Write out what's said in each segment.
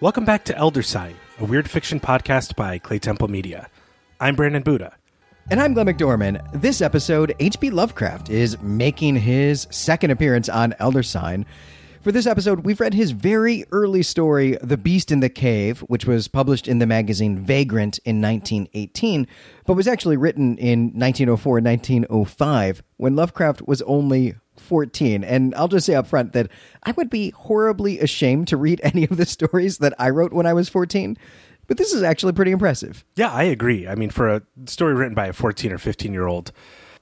Welcome back to Elder Sign, a weird fiction podcast by Claytemple Media. I'm Brandon Buddha. And I'm Glenn McDorman. This episode, H.P. Lovecraft is making his second appearance on Elder Sign. For this episode, we've read his very early story, The Beast in the Cave, which was published in the magazine Vagrant in 1918, but was actually written in 1904 and 1905 when Lovecraft was only 14. And I'll just say up front that I would be horribly ashamed to read any of the stories that I wrote when I was 14. But this is actually pretty impressive. Yeah, I agree. I mean, for a story written by a 14 or 15 year old,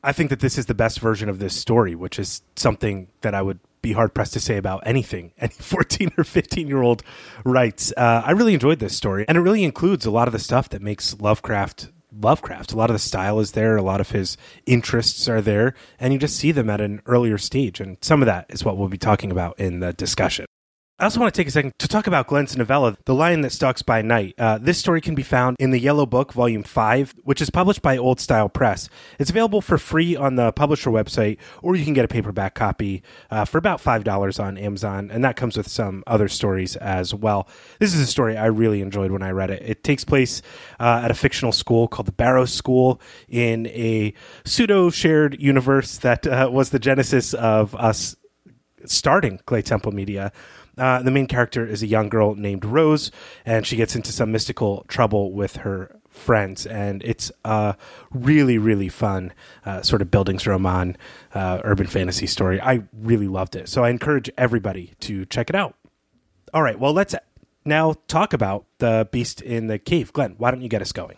I think that this is the best version of this story, which is something that I would be hard pressed to say about anything any 14 or 15 year old writes. Uh, I really enjoyed this story, and it really includes a lot of the stuff that makes Lovecraft Lovecraft. A lot of the style is there, a lot of his interests are there, and you just see them at an earlier stage. And some of that is what we'll be talking about in the discussion. I also want to take a second to talk about Glenn's novella, The Lion That Stalks by Night. Uh, this story can be found in the Yellow Book, Volume 5, which is published by Old Style Press. It's available for free on the publisher website, or you can get a paperback copy uh, for about $5 on Amazon, and that comes with some other stories as well. This is a story I really enjoyed when I read it. It takes place uh, at a fictional school called the Barrow School in a pseudo shared universe that uh, was the genesis of us starting Claytemple Media. Uh, the main character is a young girl named Rose, and she gets into some mystical trouble with her friends. And it's a really, really fun uh, sort of bildungsroman, uh, urban fantasy story. I really loved it. So I encourage everybody to check it out. All right, well, let's now talk about the beast in the cave. Glenn, why don't you get us going?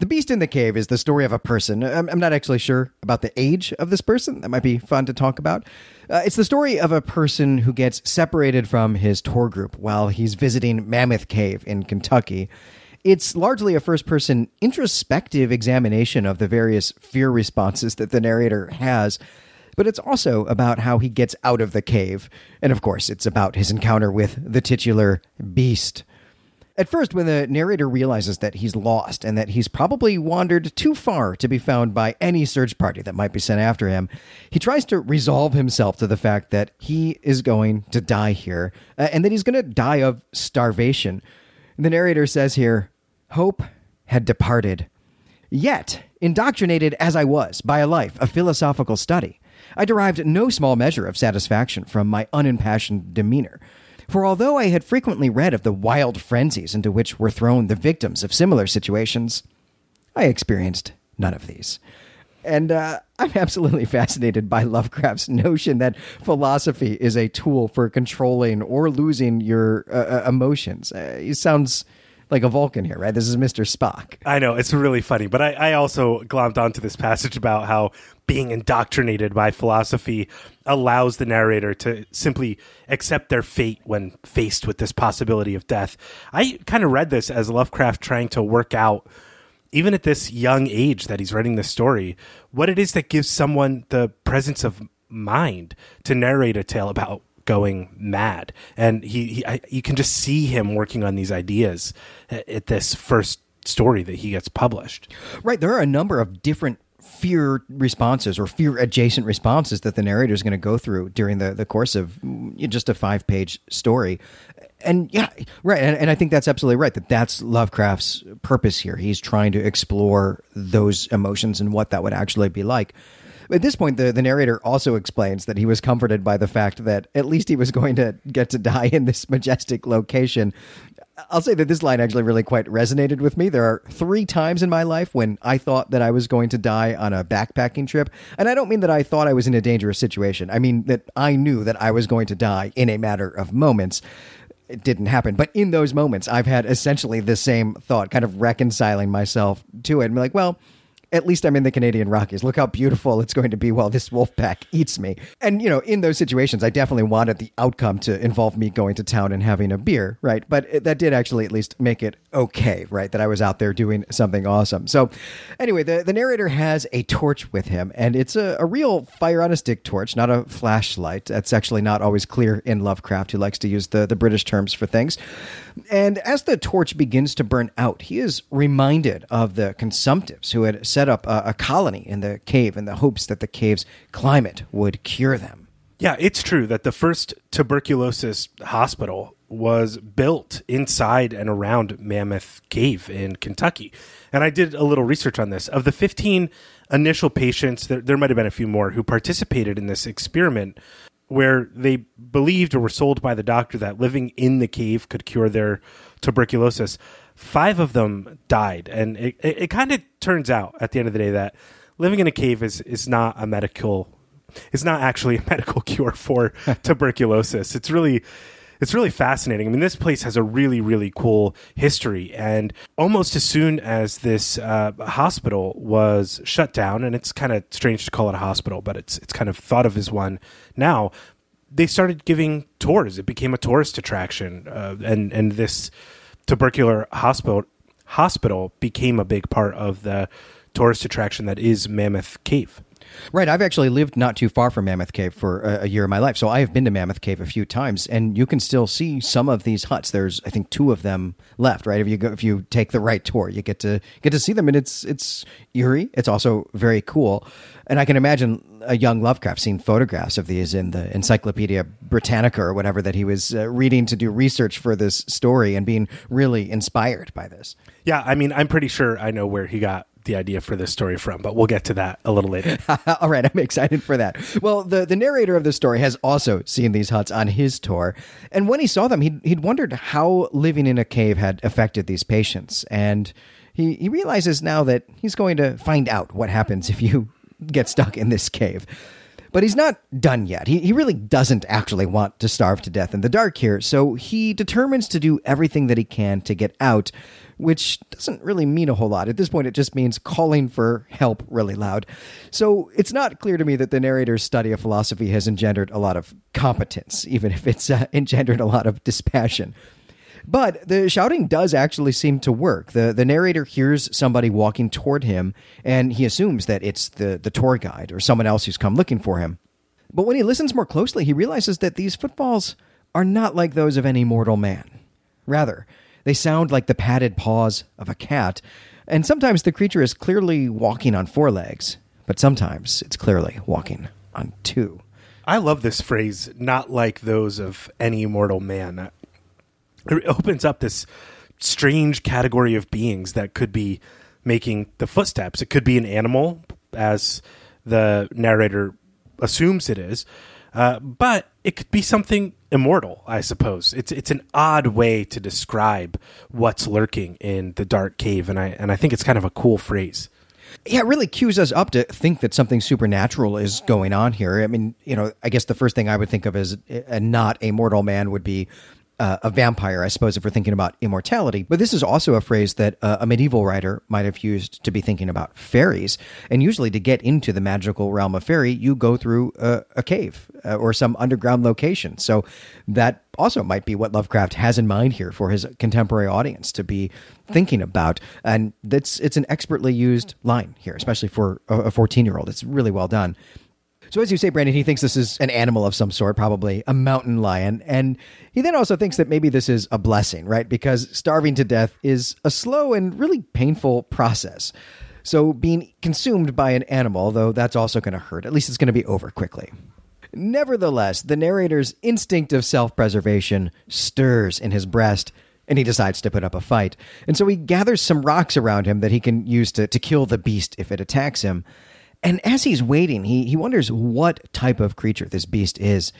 The Beast in the Cave is the story of a person. I'm, I'm not actually sure about the age of this person. That might be fun to talk about. Uh, it's the story of a person who gets separated from his tour group while he's visiting Mammoth Cave in Kentucky. It's largely a first person introspective examination of the various fear responses that the narrator has, but it's also about how he gets out of the cave. And of course, it's about his encounter with the titular beast. At first, when the narrator realizes that he's lost and that he's probably wandered too far to be found by any search party that might be sent after him, he tries to resolve himself to the fact that he is going to die here uh, and that he's going to die of starvation. The narrator says here, Hope had departed. Yet, indoctrinated as I was by a life of philosophical study, I derived no small measure of satisfaction from my unimpassioned demeanor. For although I had frequently read of the wild frenzies into which were thrown the victims of similar situations, I experienced none of these. And uh, I'm absolutely fascinated by Lovecraft's notion that philosophy is a tool for controlling or losing your uh, emotions. Uh, he sounds like a Vulcan here, right? This is Mr. Spock. I know it's really funny, but I, I also glommed onto this passage about how being indoctrinated by philosophy allows the narrator to simply accept their fate when faced with this possibility of death. I kind of read this as Lovecraft trying to work out, even at this young age that he's writing this story, what it is that gives someone the presence of mind to narrate a tale about going mad. And he, he I, you can just see him working on these ideas at, at this first story that he gets published. Right. There are a number of different fear responses or fear adjacent responses that the narrator is going to go through during the, the course of mm, just a five page story. And yeah, right. And, and I think that's absolutely right that that's Lovecraft's purpose here. He's trying to explore those emotions and what that would actually be like. At this point, the, the narrator also explains that he was comforted by the fact that at least he was going to get to die in this majestic location. I'll say that this line actually really quite resonated with me. There are three times in my life when I thought that I was going to die on a backpacking trip. And I don't mean that I thought I was in a dangerous situation. I mean that I knew that I was going to die in a matter of moments it didn't happen. But in those moments, I've had essentially the same thought, kind of reconciling myself to it and be like, well, at least I'm in the Canadian Rockies. Look how beautiful it's going to be while this wolf pack eats me. And, you know, in those situations, I definitely wanted the outcome to involve me going to town and having a beer, right? But that did actually at least make it okay, right? That I was out there doing something awesome. So, anyway, the, the narrator has a torch with him, and it's a, a real fire on a stick torch, not a flashlight. That's actually not always clear in Lovecraft, who likes to use the, the British terms for things. And as the torch begins to burn out, he is reminded of the consumptives who had set up a, a colony in the cave in the hopes that the cave's climate would cure them. Yeah, it's true that the first tuberculosis hospital was built inside and around Mammoth Cave in Kentucky. And I did a little research on this. Of the 15 initial patients, there, there might have been a few more who participated in this experiment where they believed or were sold by the doctor that living in the cave could cure their tuberculosis. Five of them died. And it, it, it kind of turns out at the end of the day that living in a cave is, is not a medical it's not actually a medical cure for tuberculosis. It's really it's really fascinating. I mean, this place has a really, really cool history. And almost as soon as this uh, hospital was shut down, and it's kind of strange to call it a hospital, but it's it's kind of thought of as one now. They started giving tours. It became a tourist attraction, uh, and and this tubercular hospital hospital became a big part of the tourist attraction that is Mammoth Cave. Right. I've actually lived not too far from Mammoth Cave for a, year of my life. So I have been to Mammoth Cave a few times and you can still see some of these huts. There's I think two of them left, right? If you go if you take the right tour, you get to get to see them and it's it's eerie. It's also very cool. And I can imagine a young Lovecraft seeing photographs of these in the Encyclopedia Britannica or whatever that he was uh, reading to do research for this story and being really inspired by this. Yeah, I mean, I'm pretty sure I know where he got the idea for this story from, but we'll get to that a little later. All right, I'm excited for that. Well, the, the narrator of the story has also seen these huts on his tour, and when he saw them, he'd, he'd wondered how living in a cave had affected these patients, and he, he realizes now that he's going to find out what happens if you get stuck in this cave. But he's not done yet. He, he really doesn't actually want to starve to death in the dark here, so he determines to do everything that he can to get out which doesn't really mean a whole lot. At this point, it just means calling for help really loud. So it's not clear to me that the narrator's study of philosophy has engendered a lot of competence, even if it's uh, engendered a lot of dispassion. But the shouting does actually seem to work. The the narrator hears somebody walking toward him and he assumes that it's the, the tour guide or someone else who's come looking for him. But when he listens more closely, he realizes that these footfalls are not like those of any mortal man. Rather, they sound like the padded paws of a cat, and sometimes the creature is clearly walking on four legs, but sometimes it's clearly walking on two. I love this phrase, not like those of any mortal man. It opens up this strange category of beings that could be making the footsteps. It could be an animal, as the narrator assumes it is, uh, but it could be something immortal, I suppose. It's it's an odd way to describe what's lurking in the dark cave, and I and I think it's kind of a cool phrase. Yeah, it really cues us up to think that something supernatural is going on here. I mean, you know, I guess the first thing I would think of as a not a mortal man would be uh, a vampire, I suppose, if we're thinking about immortality. But this is also a phrase that uh, a medieval writer might have used to be thinking about fairies. And usually, to get into the magical realm of fairy, you go through a, cave uh, or some underground location. So that also might be what Lovecraft has in mind here for his contemporary audience to be thinking about. And that's it's an expertly used line here, especially for a 14 year old. It's really well done. So, as you say, Brandon, he thinks this is an animal of some sort, probably a mountain lion. And he then also thinks that maybe this is a blessing, right? Because starving to death is a slow and really painful process. So, being consumed by an animal, though that's also going to hurt, at least it's going to be over quickly. Nevertheless, the narrator's instinct of self preservation stirs in his breast and he decides to put up a fight. And so he gathers some rocks around him that he can use to, to kill the beast if it attacks him. And as he's waiting, he, he wonders what type of creature this beast is.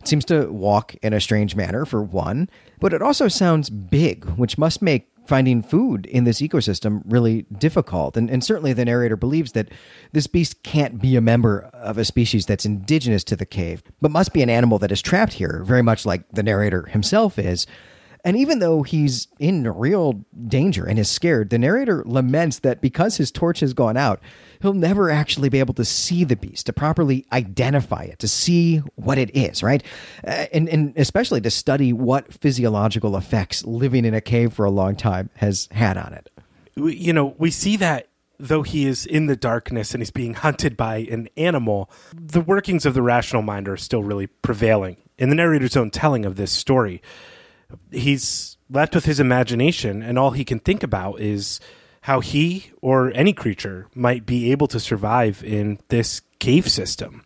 It seems to walk in a strange manner, for one, but it also sounds big, which must make finding food in this ecosystem really difficult. And, and certainly the narrator believes that this beast can't be a member of a species that's indigenous to the cave, but must be an animal that is trapped here, very much like the narrator himself is. And even though he's in real danger and is scared, the narrator laments that because his torch has gone out, he'll never actually be able to see the beast, to properly identify it, to see what it is, right? Uh, and, and especially to study what physiological effects living in a cave for a long time has had on it. You know, we see that though he is in the darkness and he's being hunted by an animal, the workings of the rational mind are still really prevailing. In the narrator's own telling of this story, he's left with his imagination, and all he can think about is how he or any creature might be able to survive in this cave system.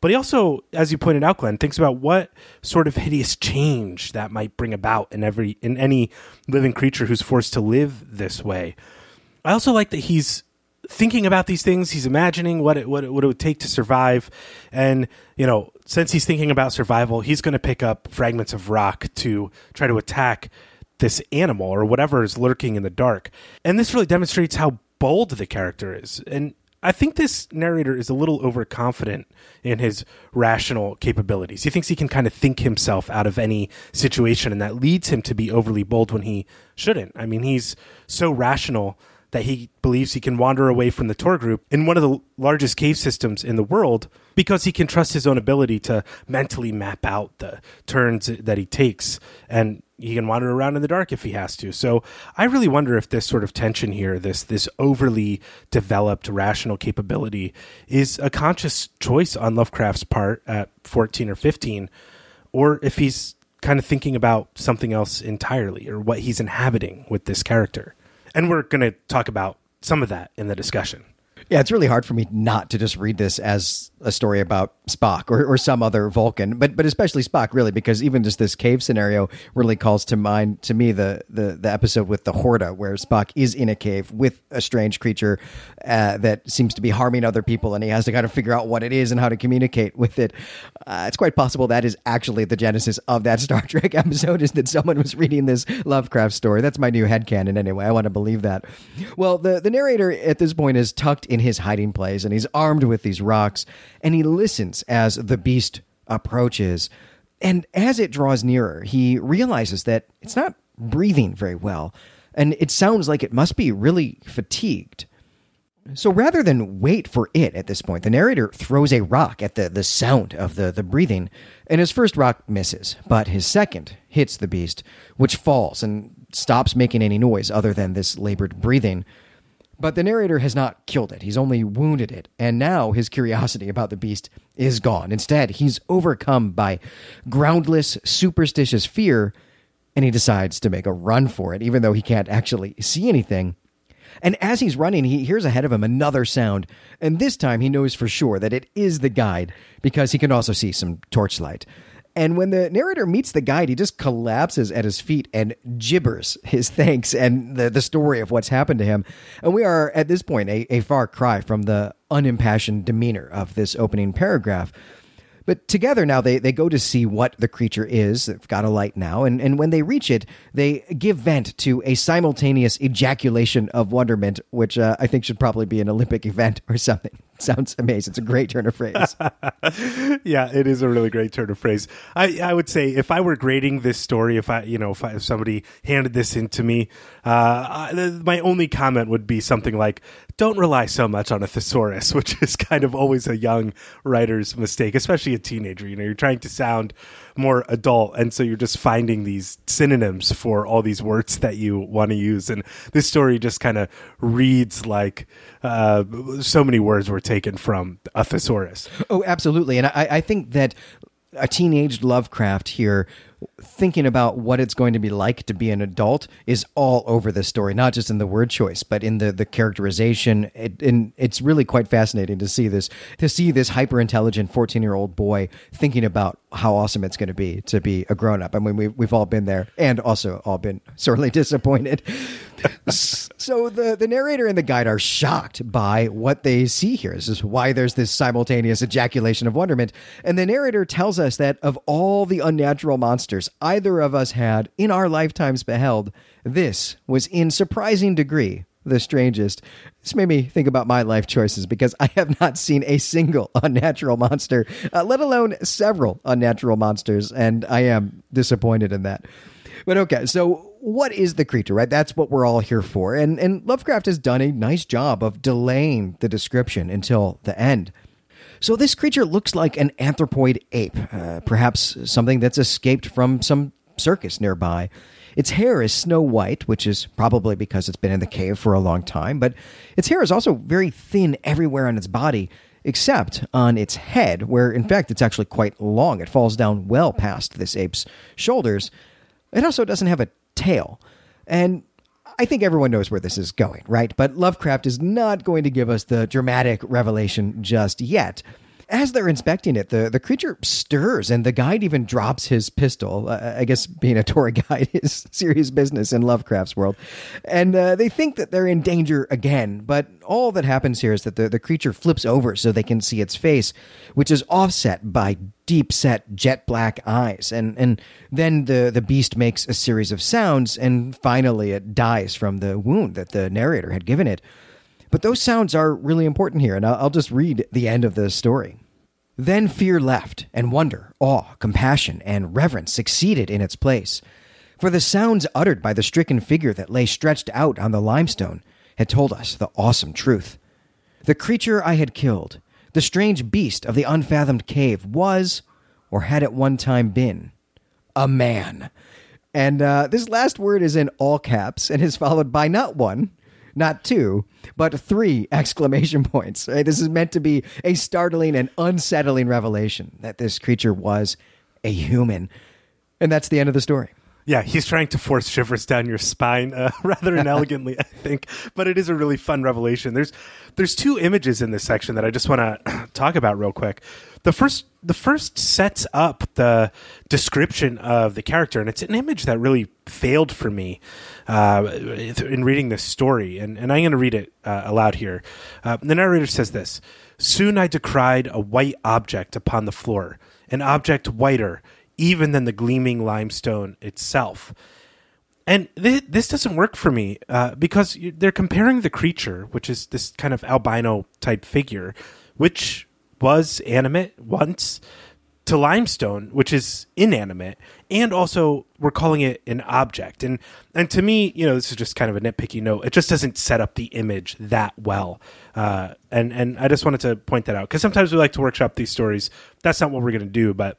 But he also, as you pointed out, Glenn, thinks about what sort of hideous change that might bring about in every in any living creature who's forced to live this way. I also like that he's thinking about these things. He's imagining what it, what it, what it would take to survive, and you know, since he's thinking about survival, he's going to pick up fragments of rock to try to attack this animal or whatever is lurking in the dark. And this really demonstrates how bold the character is. And I think this narrator is a little overconfident in his rational capabilities. He thinks he can kind of think himself out of any situation, and that leads him to be overly bold when he shouldn't. I mean, he's so rational that he believes he can wander away from the tour group in one of the largest cave systems in the world because he can trust his own ability to mentally map out the turns that he takes and he can wander around in the dark if he has to. So I really wonder if this sort of tension here, this this overly developed rational capability, is a conscious choice on Lovecraft's part at 14 or 15, or if he's kind of thinking about something else entirely or what he's inhabiting with this character. And we're going to talk about some of that in the discussion. Yeah, it's really hard for me not to just read this as a story about Spock or, or some other Vulcan, but but especially Spock, really, because even just this cave scenario really calls to mind to me the the, the episode with the Horta, where Spock is in a cave with a strange creature uh, that seems to be harming other people, and he has to kind of figure out what it is and how to communicate with it. Uh, it's quite possible that is actually the genesis of that Star Trek episode, is that someone was reading this Lovecraft story. That's my new headcanon anyway. I want to believe that. Well, the, the narrator at this point is tucked in his hiding place, and he's armed with these rocks, and he listens as the beast approaches. And as it draws nearer, he realizes that it's not breathing very well, and it sounds like it must be really fatigued. So rather than wait for it at this point, the narrator throws a rock at the, the sound of the, the breathing, and his first rock misses, but his second hits the beast, which falls and stops making any noise other than this labored breathing. But the narrator has not killed it, he's only wounded it, and now his curiosity about the beast is gone. Instead, he's overcome by groundless, superstitious fear, and he decides to make a run for it, even though he can't actually see anything. And as he's running, he hears ahead of him another sound, and this time he knows for sure that it is the guide because he can also see some torchlight. And when the narrator meets the guide, he just collapses at his feet and gibbers his thanks and the, the story of what's happened to him. And we are, at this point, a, a far cry from the unimpassioned demeanor of this opening paragraph. But together now they, they go to see what the creature is. They've got a light now. And, and when they reach it, they give vent to a simultaneous ejaculation of wonderment, which uh, I think should probably be an Olympic event or something. Sounds amazing. It's a great turn of phrase. yeah, it is a really great turn of phrase. I, I would say if I were grading this story, if I, you know, if, I, if somebody handed this in to me, uh, I, my only comment would be something like, don't rely so much on a thesaurus, which is kind of always a young writer's mistake, especially a teenager. You know, you're trying to sound more adult, and so you're just finding these synonyms for all these words that you want to use. And this story just kind of reads like uh, so many words were taken from a thesaurus. Oh, absolutely. And I, I think that a teenage Lovecraft here thinking about what it's going to be like to be an adult is all over the story, not just in the word choice, but in the the characterization. It, and it's really quite fascinating to see this to see this hyper intelligent fourteen year old boy thinking about how awesome it's going to be to be a grown up. I mean, we we've all been there, and also all been sorely disappointed. so the the narrator and the guide are shocked by what they see here. This is why there's this simultaneous ejaculation of wonderment, and the narrator tells us that of all the unnatural monsters either of us had in our lifetimes beheld, this was in surprising degree the strangest. This made me think about my life choices because I have not seen a single unnatural monster, uh, let alone several unnatural monsters, and I am disappointed in that. But okay, so what is the creature, right? That's what we're all here for. And and Lovecraft has done a nice job of delaying the description until the end. So this creature looks like an anthropoid ape, uh, perhaps something that's escaped from some circus nearby. Its hair is snow white, which is probably because it's been in the cave for a long time, but its hair is also very thin everywhere on its body, except on its head, where in fact it's actually quite long. It falls down well past this ape's shoulders. It also doesn't have a tail. And I think everyone knows where this is going, right? But Lovecraft is not going to give us the dramatic revelation just yet. As they're inspecting it, the, the creature stirs and the guide even drops his pistol. Uh, I guess being a tour guide is serious business in Lovecraft's world. And uh, they think that they're in danger again. But all that happens here is that the, the creature flips over so they can see its face, which is offset by deep set jet black eyes. And, and then the, the beast makes a series of sounds and finally it dies from the wound that the narrator had given it. But those sounds are really important here, and I'll just read the end of the story. Then fear left, and wonder, awe, compassion, and reverence succeeded in its place. For the sounds uttered by the stricken figure that lay stretched out on the limestone had told us the awesome truth. The creature I had killed, the strange beast of the unfathomed cave, was, or had at one time been, a man. And uh, this last word is in all caps and is followed by not one, not two, but three exclamation points. Right? This is meant to be a startling and unsettling revelation that this creature was a human. And that's the end of the story. Yeah, he's trying to force shivers down your spine uh, rather inelegantly, I think. But it is a really fun revelation. There's there's two images in this section that I just want to talk about real quick. The first the first sets up the description of the character, and it's an image that really failed for me uh, in reading this story. And, and I'm going to read it uh, aloud here. Uh, the narrator says this Soon I descried a white object upon the floor, an object whiter even than the gleaming limestone itself. And th- this doesn't work for me uh, because they're comparing the creature, which is this kind of albino type figure, which was animate once, to limestone, which is inanimate, and also we're calling it an object. And and to me, you know, this is just kind of a nitpicky note. It just doesn't set up the image that well. Uh, and and I just wanted to point that out because sometimes we like to workshop these stories. That's not what we're going to do, but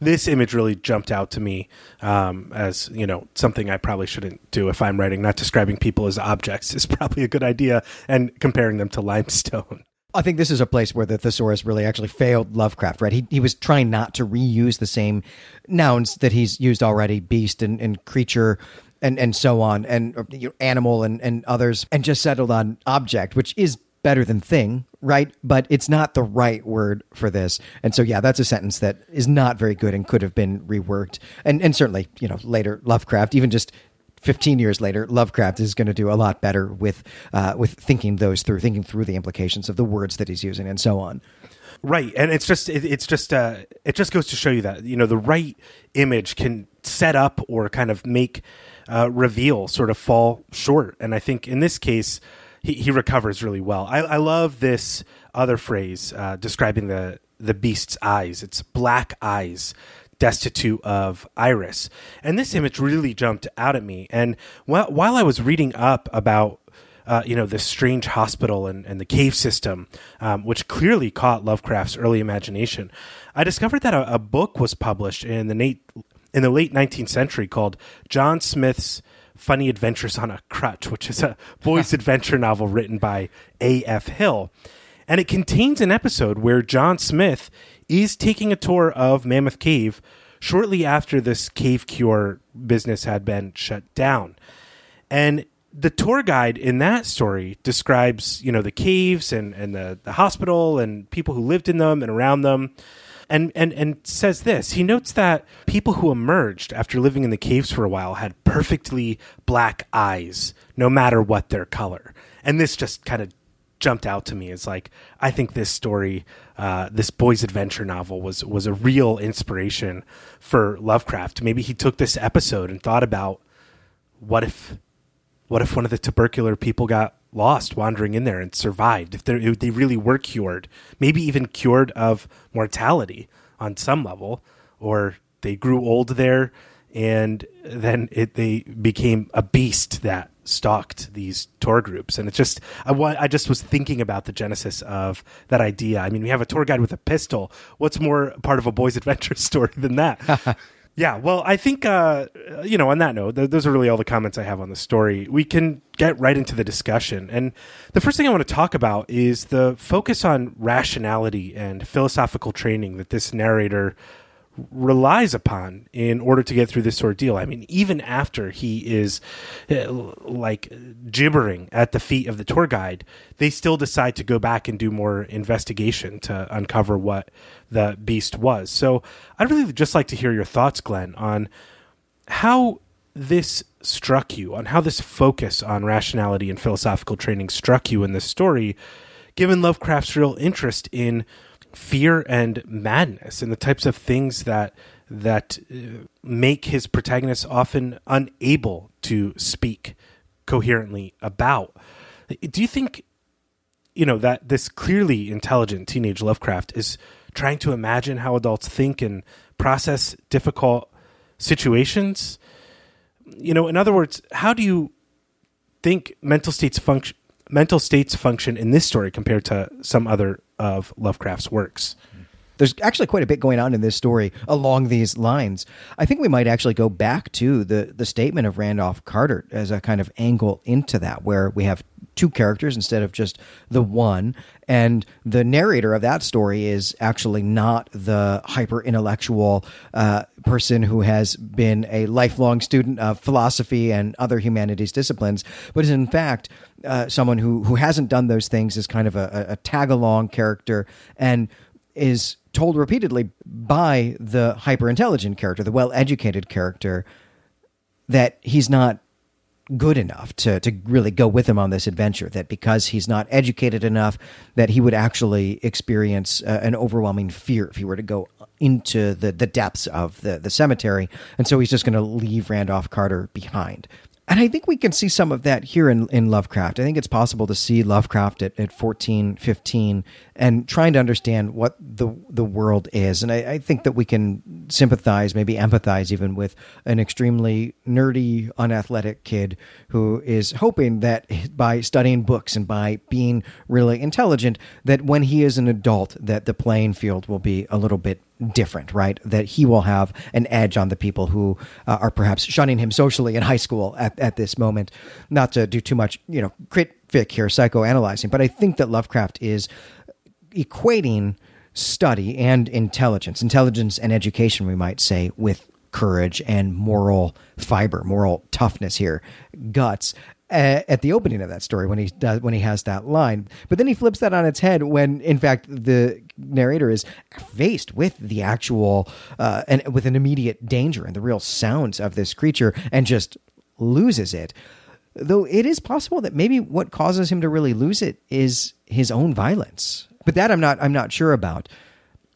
this image really jumped out to me um, as you know something I probably shouldn't do if I'm writing. Not describing people as objects is probably a good idea, and comparing them to limestone. I think this is a place where the thesaurus really actually failed Lovecraft, right? He, he was trying not to reuse the same nouns that he's used already beast and, and creature and, and so on, and you know, animal and, and others, and just settled on object, which is better than thing, right? But it's not the right word for this. And so, yeah, that's a sentence that is not very good and could have been reworked. And and certainly, you know, later Lovecraft, even just 15 years later, Lovecraft is going to do a lot better with uh, with thinking those through, thinking through the implications of the words that he's using, and so on. Right, and it's just it, it's just uh, it just goes to show you that you know the right image can set up or kind of make uh, reveal sort of fall short, and I think in this case he, he recovers really well. I, I love this other phrase uh, describing the the beast's eyes. It's black eyes, destitute of iris, and this image really jumped out at me. And while while I was reading up about uh, you know, this strange hospital and, and the cave system, um, which clearly caught Lovecraft's early imagination. I discovered that a, a book was published in the late in the late 19th century called John Smith's Funny Adventures on a Crutch, which is a boys' adventure novel written by A.F. Hill. And it contains an episode where John Smith is taking a tour of Mammoth Cave shortly after this cave cure business had been shut down. And the tour guide in that story describes, you know, the caves and, and the, the hospital and people who lived in them and around them and, and, and says this. He notes that people who emerged after living in the caves for a while had perfectly black eyes, no matter what their color. And this just kind of jumped out to me. It's like I think this story, uh, this boy's adventure novel, was was a real inspiration for Lovecraft. Maybe he took this episode and thought about what if, what if one of the tubercular people got lost wandering in there and survived, if, if they really were cured, maybe even cured of mortality on some level, or they grew old there and then it, they became a beast that stalked these tour groups. And it's just I, I just was thinking about the genesis of that idea. I mean we have a tour guide with a pistol. What's more part of a boy's adventure story than that Yeah, well, I think uh, you know. On that note, th- those are really all the comments I have on the story. We can get right into the discussion, and the first thing I want to talk about is the focus on rationality and philosophical training that this narrator relies upon in order to get through this ordeal. I mean, even after he is uh, like gibbering at the feet of the tour guide, they still decide to go back and do more investigation to uncover what the beast was. So I'd really just like to hear your thoughts, Glenn, on how this struck you, on how this focus on rationality and philosophical training struck you in this story, given Lovecraft's real interest in fear and madness and the types of things that that uh, make his protagonists often unable to speak coherently about. Do you think you know that this clearly intelligent teenage Lovecraft is trying to imagine how adults think and process difficult situations? You know, in other words, how do you think mental states function mental states function in this story compared to some other of Lovecraft's works. There's actually quite a bit going on in this story along these lines. I think we might actually go back to the the statement of Randolph Carter as a kind of angle into that, where we have two characters instead of just the one. And the narrator of that story is actually not the hyper intellectual uh, person who has been a lifelong student of philosophy and other humanities disciplines, but is in fact uh, someone who, who hasn't done those things, is kind of a, a tag along character and is told repeatedly by the hyper intelligent character, the well educated character, that he's not good enough to, to really go with him on this adventure that because he's not educated enough that he would actually experience uh, an overwhelming fear if he were to go into the, the depths of the, the cemetery. And so he's just going to leave randolph carter behind and I think we can see some of that here in, in Lovecraft. I think it's possible to see Lovecraft at, at 14, 15, and trying to understand what the the world is. And I, I think that we can sympathize, maybe empathize even with an extremely nerdy, unathletic kid who is hoping that by studying books and by being really intelligent, that when he is an adult, that the playing field will be a little bit different, right? That he will have an edge on the people who uh, are perhaps shunning him socially in high school at, at this moment. Not to do too much, you know, crit fic here, psychoanalyzing, but I think that Lovecraft is equating study and intelligence, intelligence and education, we might say, with courage and moral fiber, moral toughness here, guts at the opening of that story when he does when he has that line. But then he flips that on its head when, in fact, the narrator is faced with the actual uh, and with an immediate danger and the real sounds of this creature and just loses it. Though it is possible that maybe what causes him to really lose it is his own violence. But that I'm not I'm not sure about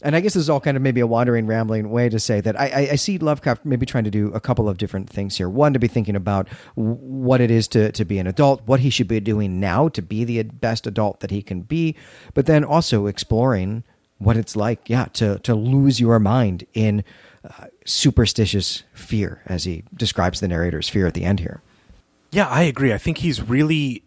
and I guess this is all kind of maybe a wandering, rambling way to say that I, I, see Lovecraft maybe trying to do a couple of different things here. One, to be thinking about what it is to, to be an adult, what he should be doing now to be the best adult that he can be, but then also exploring what it's like, yeah, to, to lose your mind in uh, superstitious fear, as he describes the narrator's fear at the end here. Yeah, I agree. I think he's really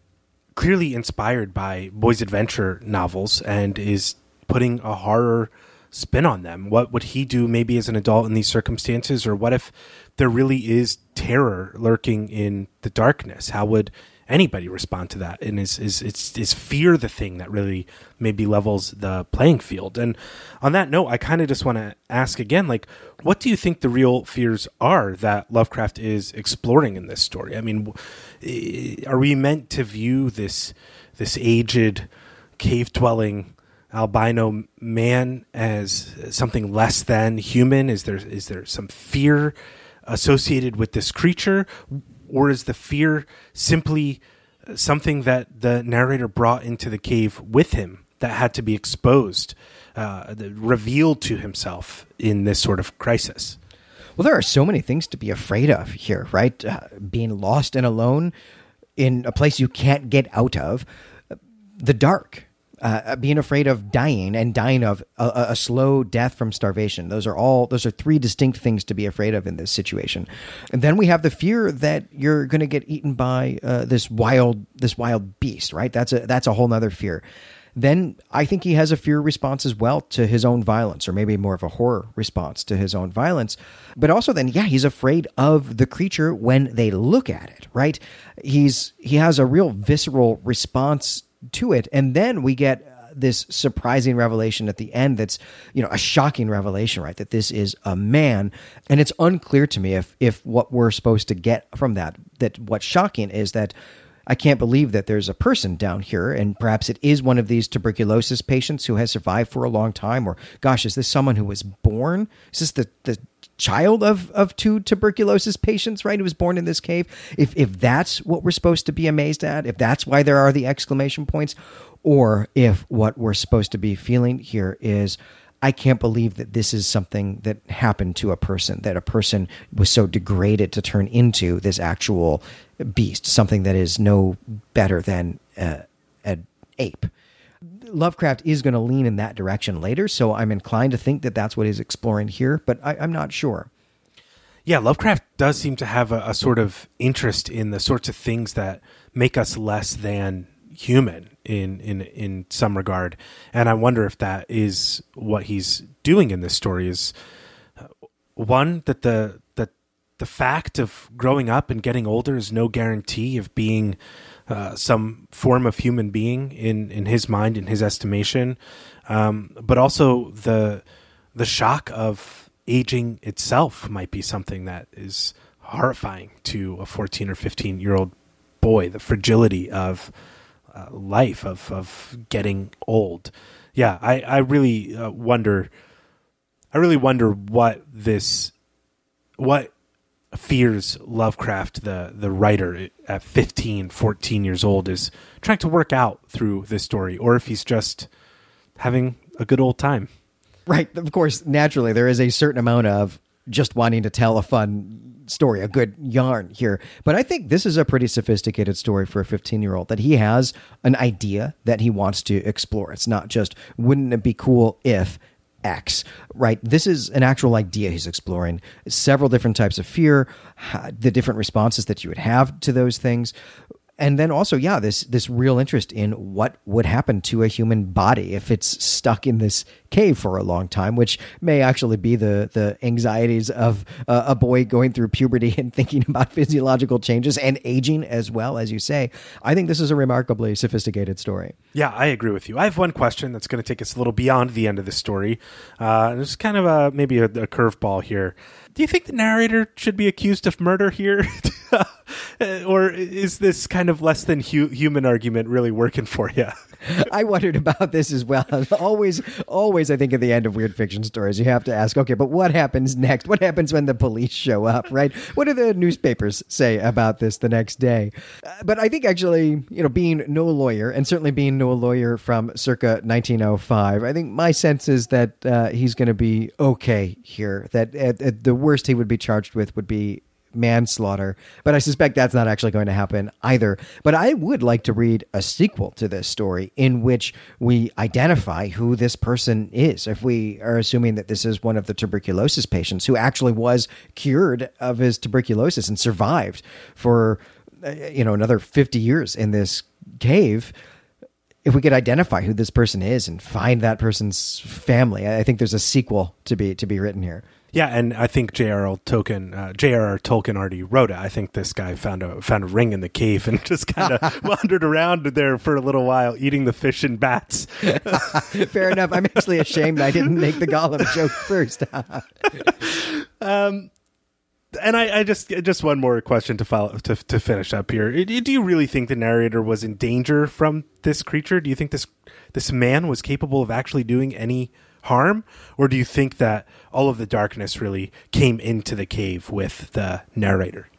clearly inspired by boys' adventure novels and is putting a horror spin on them? What would he do maybe as an adult in these circumstances? Or what if there really is terror lurking in the darkness? How would anybody respond to that? And is, is, is, is fear the thing that really maybe levels the playing field? And on that note, I kind of just want to ask again, like, what do you think the real fears are that Lovecraft is exploring in this story? I mean, are we meant to view this, this aged cave dwelling albino man as something less than human? Is there is there some fear associated with this creature, or is the fear simply something that the narrator brought into the cave with him that had to be exposed, uh, revealed to himself in this sort of crisis? Well, there are so many things to be afraid of here, right? Uh, being lost and alone in a place you can't get out of, the dark, uh, being afraid of dying and dying of a, a, slow death from starvation. Those are all those are three distinct things to be afraid of in this situation. And then we have the fear that you're going to get eaten by uh, this wild this wild beast. Right? That's a that's a whole other fear. Then I think he has a fear response as well to his own violence, or maybe more of a horror response to his own violence. But also, then, yeah, he's afraid of the creature when they look at it. Right? He's he has a real visceral response to it. And then we get uh, this surprising revelation at the end that's you know a shocking revelation right that this is a man and it's unclear to me if if what we're supposed to get from that that what's shocking is that I can't believe that there's a person down here, and perhaps it is one of these tuberculosis patients who has survived for a long time. Or, gosh, is this someone who was born? Is this the, the child of, of two tuberculosis patients, right? Who was born in this cave? If, if that's what we're supposed to be amazed at, if that's why there are the exclamation points, or if what we're supposed to be feeling here is, I can't believe that this is something that happened to a person, that a person was so degraded to turn into this actual beast, something that is no better than uh, an ape. Lovecraft is going to lean in that direction later, so I'm inclined to think that that's what he's exploring here, but I, am not sure. Yeah, Lovecraft does seem to have a, a sort of interest in the sorts of things that make us less than human in in in some regard and i wonder if that is what he's doing in this story is uh, one that the that the fact of growing up and getting older is no guarantee of being uh, some form of human being in in his mind in his estimation um, but also the the shock of aging itself might be something that is horrifying to a 14 or 15 year old boy the fragility of uh, life of of getting old. Yeah, I I really uh, wonder. I really wonder what this, what fears Lovecraft, the the writer at 15, 14 years old, is trying to work out through this story, or if he's just having a good old time. Right. Of course, naturally, there is a certain amount of just wanting to tell a fun story, a good yarn here. But I think this is a pretty sophisticated story for a 15 year old that he has an idea that he wants to explore. It's not just, wouldn't it be cool if X, right? This is an actual idea he's exploring. Several different types of fear, the different responses that you would have to those things and then also yeah this this real interest in what would happen to a human body if it's stuck in this cave for a long time which may actually be the the anxieties of uh, a boy going through puberty and thinking about physiological changes and aging as well as you say. I think this is a remarkably sophisticated story. Yeah i agree with you. I have one question that's going to take us a little beyond the end of the story. Uh, it's kind of a maybe a, a curveball here do you think the narrator should be accused of murder here? or is this kind of less than hu- human argument really working for you? I wondered about this as well. always, always, I think at the end of weird fiction stories, you have to ask, okay, but what happens next? What happens when the police show up, right? What do the newspapers say about this the next day? Uh, but I think actually, you know, being no lawyer, and certainly being no lawyer from circa 1905, I think my sense is that uh, he's going to be okay here. That at, at the worst he would be charged with would be manslaughter. But I suspect that's not actually going to happen either. But I would like to read a sequel to this story in which we identify who this person is. If we are assuming that this is one of the tuberculosis patients who actually was cured of his tuberculosis and survived for uh, you know another 50 years in this cave if we could identify who this person is and find that person's family i think there's a sequel to be to be written here yeah, and I think J.R.R. Tolkien, uh, J.R.R. Tolkien already wrote it. I think this guy found a found a ring in the cave and just kind of wandered around there for a little while, eating the fish and bats. Fair enough. I'm actually ashamed I didn't make the Gollum joke first. um, and I, I, just just one more question to follow to to finish up here. Do you really think the narrator was in danger from this creature? Do you think this this man was capable of actually doing any harm, or do you think that all of the darkness really came into the cave with the narrator?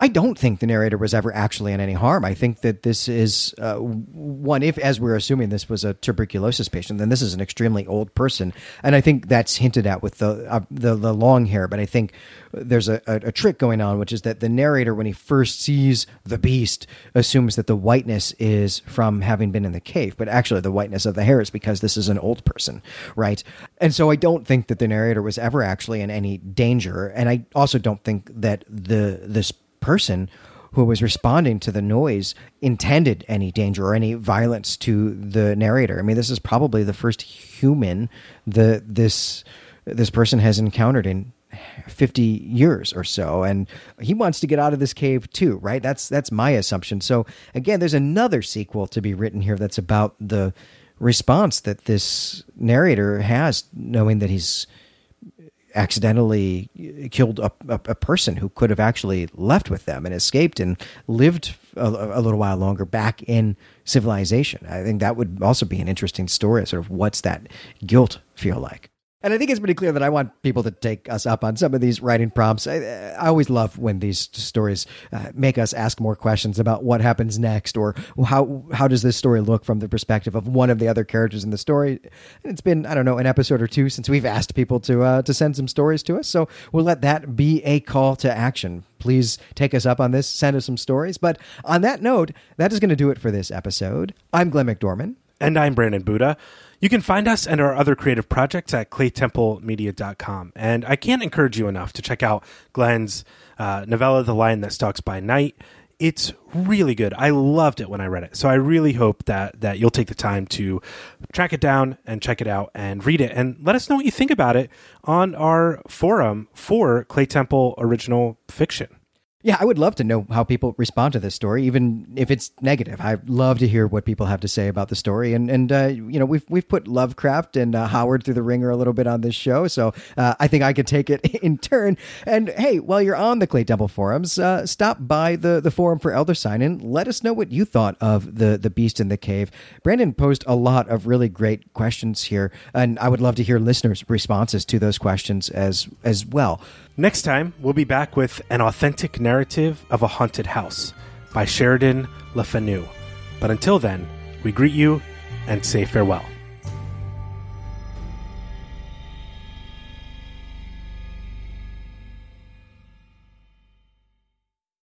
I don't think the narrator was ever actually in any harm. I think that this is uh, one. If, as we're assuming, this was a tuberculosis patient, then this is an extremely old person, and I think that's hinted at with the uh, the, the, long hair. But I think there's a, a, a, trick going on, which is that the narrator, when he first sees the beast, assumes that the whiteness is from having been in the cave, but actually the whiteness of the hair is because this is an old person, right? And so I don't think that the narrator was ever actually in any danger, and I also don't think that the this person who was responding to the noise intended any danger or any violence to the narrator. I mean, this is probably the first human that this this person has encountered in 50 years or so. And he wants to get out of this cave too right? That's that's my assumption. So again there's another sequel to be written here that's about the response that this narrator has, knowing that he's accidentally uh, killed a, a, a, person who could have actually left with them and escaped and lived a, a, little while longer back in civilization. I think that would also be an interesting story. Sort of what's that guilt feel like? And I think it's pretty clear that I want people to take us up on some of these writing prompts. I, I always love when these stories uh, make us ask more questions about what happens next, or how how does this story look from the perspective of one of the other characters in the story. And it's been I don't know an episode or two since we've asked people to uh, to send some stories to us, so we'll let that be a call to action. Please take us up on this. Send us some stories. But on that note, that is going to do it for this episode. I'm Glenn McDorman, and I'm Brandon Buddha. You can find us and our other creative projects at claytemplemedia.com. And I can't encourage you enough to check out Glenn's uh, novella, The Lion That Stalks by Night. It's really good. I loved it when I read it. So I really hope that that you'll take the time to track it down and check it out and read it and let us know what you think about it on our forum for Claytemple original fiction. Yeah, I would love to know how people respond to this story, even if it's negative. I'd love to hear what people have to say about the story. And and uh, you know, we've we've put Lovecraft and uh, Howard through the ringer a little bit on this show, so uh, I think I could take it in turn. And hey, while you're on the Claytemple forums, uh, stop by the the forum for Elder Sign and let us know what you thought of the the Beast in the Cave. Brandon posed a lot of really great questions here, and I would love to hear listeners' responses to those questions as as well. Next time, we'll be back with An Authentic Narrative of a Haunted House by Sheridan Le Fanu. But until then, we greet you and say farewell.